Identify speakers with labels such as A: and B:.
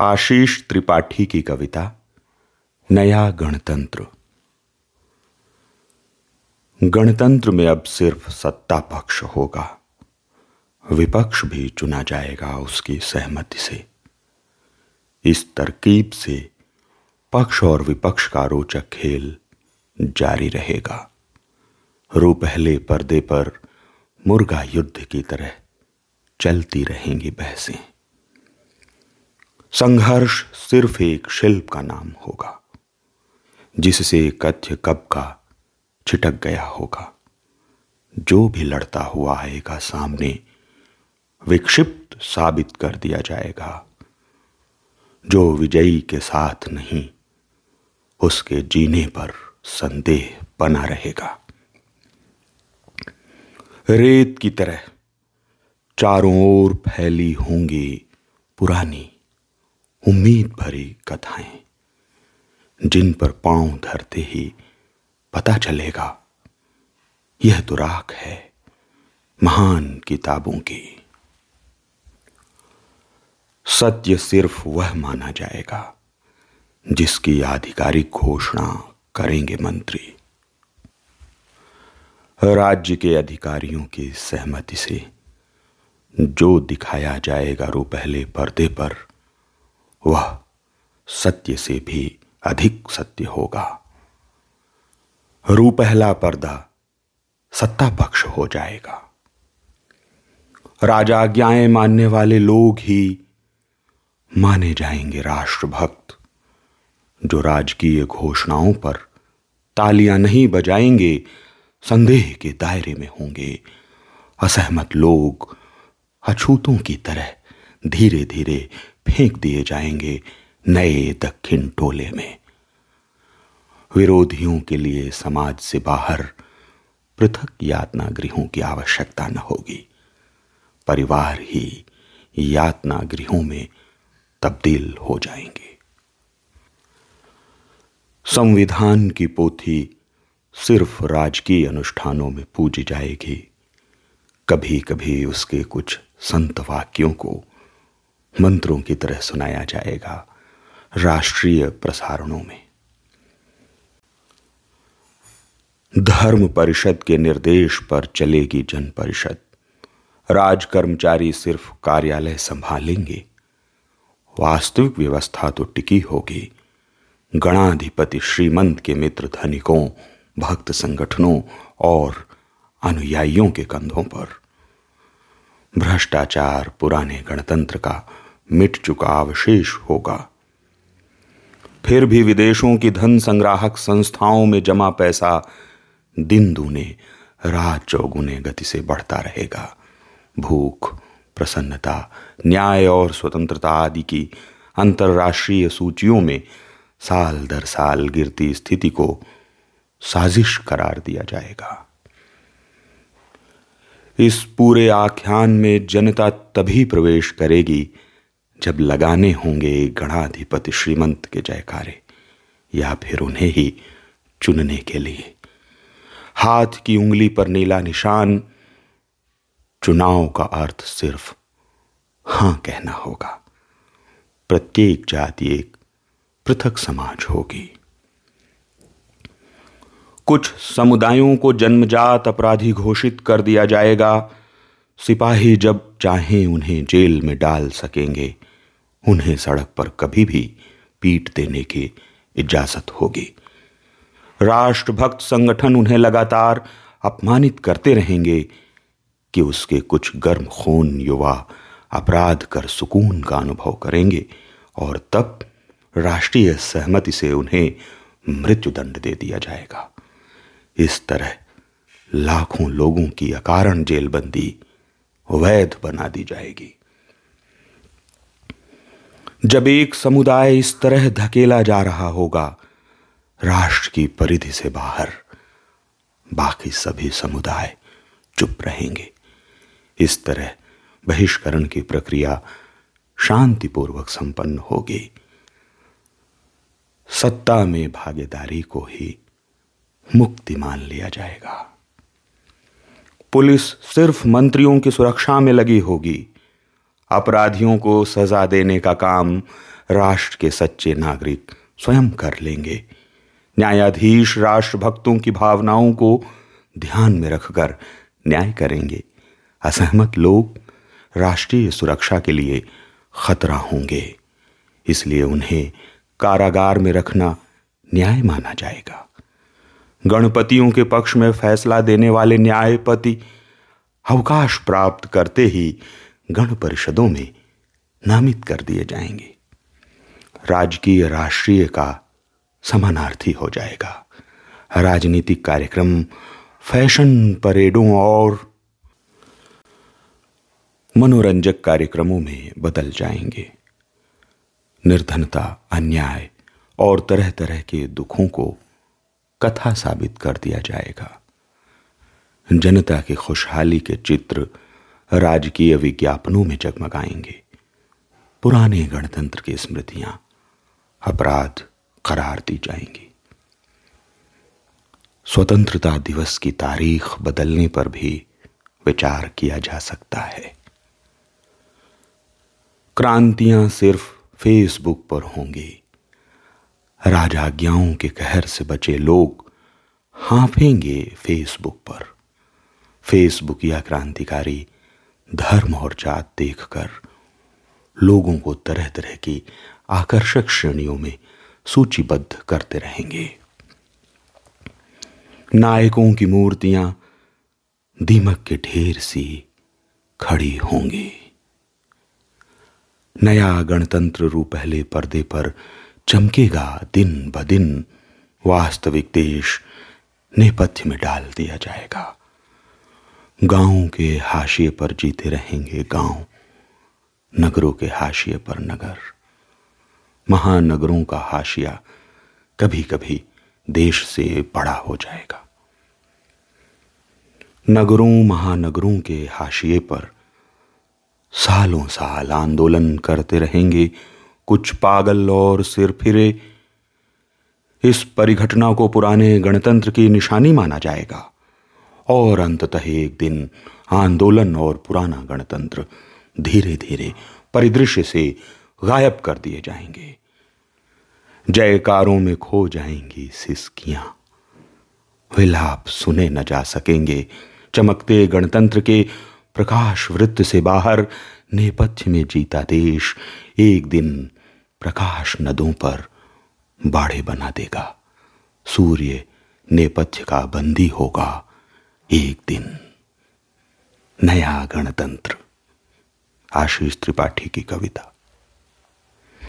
A: आशीष त्रिपाठी की कविता, नया गणतंत्र। गणतंत्र में अब सिर्फ़ सत्ता पक्ष होगा। विपक्ष भी चुना जाएगा उसकी सहमति से। इस तरकीब से पक्ष और विपक्ष का रोचक खेल जारी रहेगा। रू पहले पर्दे पर मुर्गा युद्ध की तरह चलती रहेंगी बहसें। संघर्ष सिर्फ़ एक शिल्प का नाम होगा, जिससे कथ्य कब का छिटक गया होगा। जो भी लड़ता हुआ आएगा सामने, विक्षिप्त साबित कर दिया जाएगा। जो विजयी के साथ नहीं, उसके जीने पर संदेह बना रहेगा। रेत की तरह चारों ओर फैली होंगी पुरानी उम्मीद भरी कथाएँ, जिन पर पाँव धरते ही पता चलेगा, यह तो राख है महान किताबों की। सत्य सिर्फ़ वह माना जाएगा, जिसकी आधिकारिक घोषणा करेंगे मंत्री। राज्य के अधिकारियों की सहमति से जो दिखाया जाएगा रो पहले पर्दे पर वह सत्य से भी अधिक सत्य होगा। रू पहला पर्दा सत्ता पक्ष हो जाएगा। राजाज्ञाएँ मानने वाले लोग ही माने जाएँगे राष्ट्रभक्त। जो राजकीय घोषणाओं पर तालियाँ नहीं बजाएँगे, संदेह के दायरे में होंगे। असहमत लोग अछूतों की तरह धीरे धीरे फेंक दिए जाएँगे नए दक्षिण टोले में। विरोधियों के लिए समाज से बाहर पृथक यातना गृहों की आवश्यकता न होगी। परिवार ही यातना गृहों में तब्दील हो जाएँगे। संविधान की पोथी सिर्फ़ राजकीय अनुष्ठानों में पूजी जाएगी। कभी कभी उसके कुछ संत वाक्यों को मंत्रों की तरह सुनाया जाएगा, राष्ट्रीय प्रसारणों में। धर्म परिषद के निर्देश पर चलेगी जन परिषद। राज कर्मचारी सिर्फ़ कार्यालय संभालेंगे। वास्तविक व्यवस्था तो टिकी होगी। गणाधिपति श्रीमंत के मित्र धनिकों, भक्त संगठनों और अनुयायियों के कंधों पर। भ्रष्टाचार, पुराने गणतंत्र का मिट चुका अवशेष होगा। फिर भी विदेशों की धन संग्राहक संस्थाओं में जमा पैसा दिन दूने, रात चौगुने गति से बढ़ता रहेगा। भूख, प्रसन्नता, न्याय और स्वतंत्रता आदि की अंतर्राष्ट्रीय सूचियों में साल दर साल गिरती स्थिति को साजिश करार दिया जाएगा। इस पूरे आख्यान में जनता तभी प्रवेश करेगी जब लगाने होंगे गणाधिपति श्रीमंत के जयकारे, या फिर उन्हें ही चुनने के लिए। हाथ की उंगली पर नीला निशान, चुनाव का अर्थ सिर्फ़ हाँ कहना होगा। प्रत्येक जाति एक पृथक समाज होगी। कुछ समुदायों को जन्मजात अपराधी घोषित कर दिया जाएगा। सिपाही जब चाहें उन्हें जेल में डाल सकेंगे। उन्हें सड़क पर कभी भी पीट देने की इजाज़त होगी। राष्ट्रभक्त संगठन उन्हें लगातार अपमानित करते रहेंगे कि उसके कुछ गर्म खून युवा अपराध कर सुकून का अनुभव करेंगे और तब राष्ट्रीय सहमति से उन्हें मृत्युदंड दे दिया जाएगा। इस तरह लाखों लोगों की अकारण जेलबंदी वैध बना दी जाएगी। जब एक समुदाय इस तरह धकेला जा रहा होगा, राष्ट्र की परिधि से बाहर बाकी सभी समुदाय चुप रहेंगे। इस तरह बहिष्करण की प्रक्रिया शांतिपूर्वक संपन्न होगी। सत्ता में भागीदारी को ही मुक्ति मान लिया जाएगा। पुलिस सिर्फ़ मंत्रियों की सुरक्षा में लगी होगी अपराधियों को सजा देने का काम राष्ट्र के सच्चे नागरिक स्वयं कर लेंगे। न्यायाधीश राष्ट्रभक्तों की भावनाओं को ध्यान में रखकर न्याय करेंगे। असहमत लोग राष्ट्रीय सुरक्षा के लिए खतरा होंगे। इसलिए उन्हें कारागार में रखना न्याय माना जाएगा। गणपतियों के पक्ष में फैसला देने वाले न्यायपति अवकाश प्राप्त करते ही गण परिषदों में नामित कर दिए जाएँगे। राजकीय राष्ट्रीय का समानार्थी हो जाएगा। राजनीतिक कार्यक्रम, फ़ैशन परेडों और मनोरंजक कार्यक्रमों में बदल जाएँगे। निर्धनता, अन्याय और तरह तरह के दुखों को कथा साबित कर दिया जाएगा। जनता की खुशहाली के चित्र राजकीय विज्ञापनों में जगमगाएँगे। पुराने गणतंत्र की स्मृतियाँ अपराध करार दी जाएँगी। स्वतंत्रता दिवस की तारीख बदलने पर भी विचार किया जा सकता है। क्रांतियाँ सिर्फ़ फेसबुक पर होंगी। राजाज्ञाओं के कहर से बचे लोग हाफेंगे फेसबुक पर। फेसबुक या क्रांतिकारी धर्म और जात देखकर लोगों को तरह तरह की आकर्षक श्रेणियों में सूचीबद्ध करते रहेंगे। नायकों की मूर्तियाँ दीमक के ढेर सी खड़ी होंगी। नया गणतंत्र रूप पहले पर्दे पर चमकेगा दिन ब दिन, वास्तविक देश नेपथ्य में डाल दिया जाएगा। गाँव के हाशिए पर जीते रहेंगे गाँव, नगरों के हाशिए पर नगर। महानगरों का हाशिया कभी कभी देश से बड़ा हो जाएगा। नगरों, महानगरों के हाशिए पर सालों साल आंदोलन करते रहेंगे। कुछ पागल और सिर फिरे, इस परिघटना को पुराने गणतंत्र की निशानी माना जाएगा। और अंततः एक दिन आंदोलन और पुराना गणतंत्र धीरे धीरे परिदृश्य से गायब कर दिए जाएँगे। जयकारों में खो जाएँगी सिस्कियाँ। विलाप सुने न जा सकेंगे। चमकते गणतंत्र के प्रकाश वृत्त से बाहर नेपथ्य में जीता देश एक दिन प्रकाश नदों पर बाढ़े बना देगा। सूर्य नेपथ्य का बंदी होगा। एक दिन नया गणतंत्र आशीष त्रिपाठी की कविता।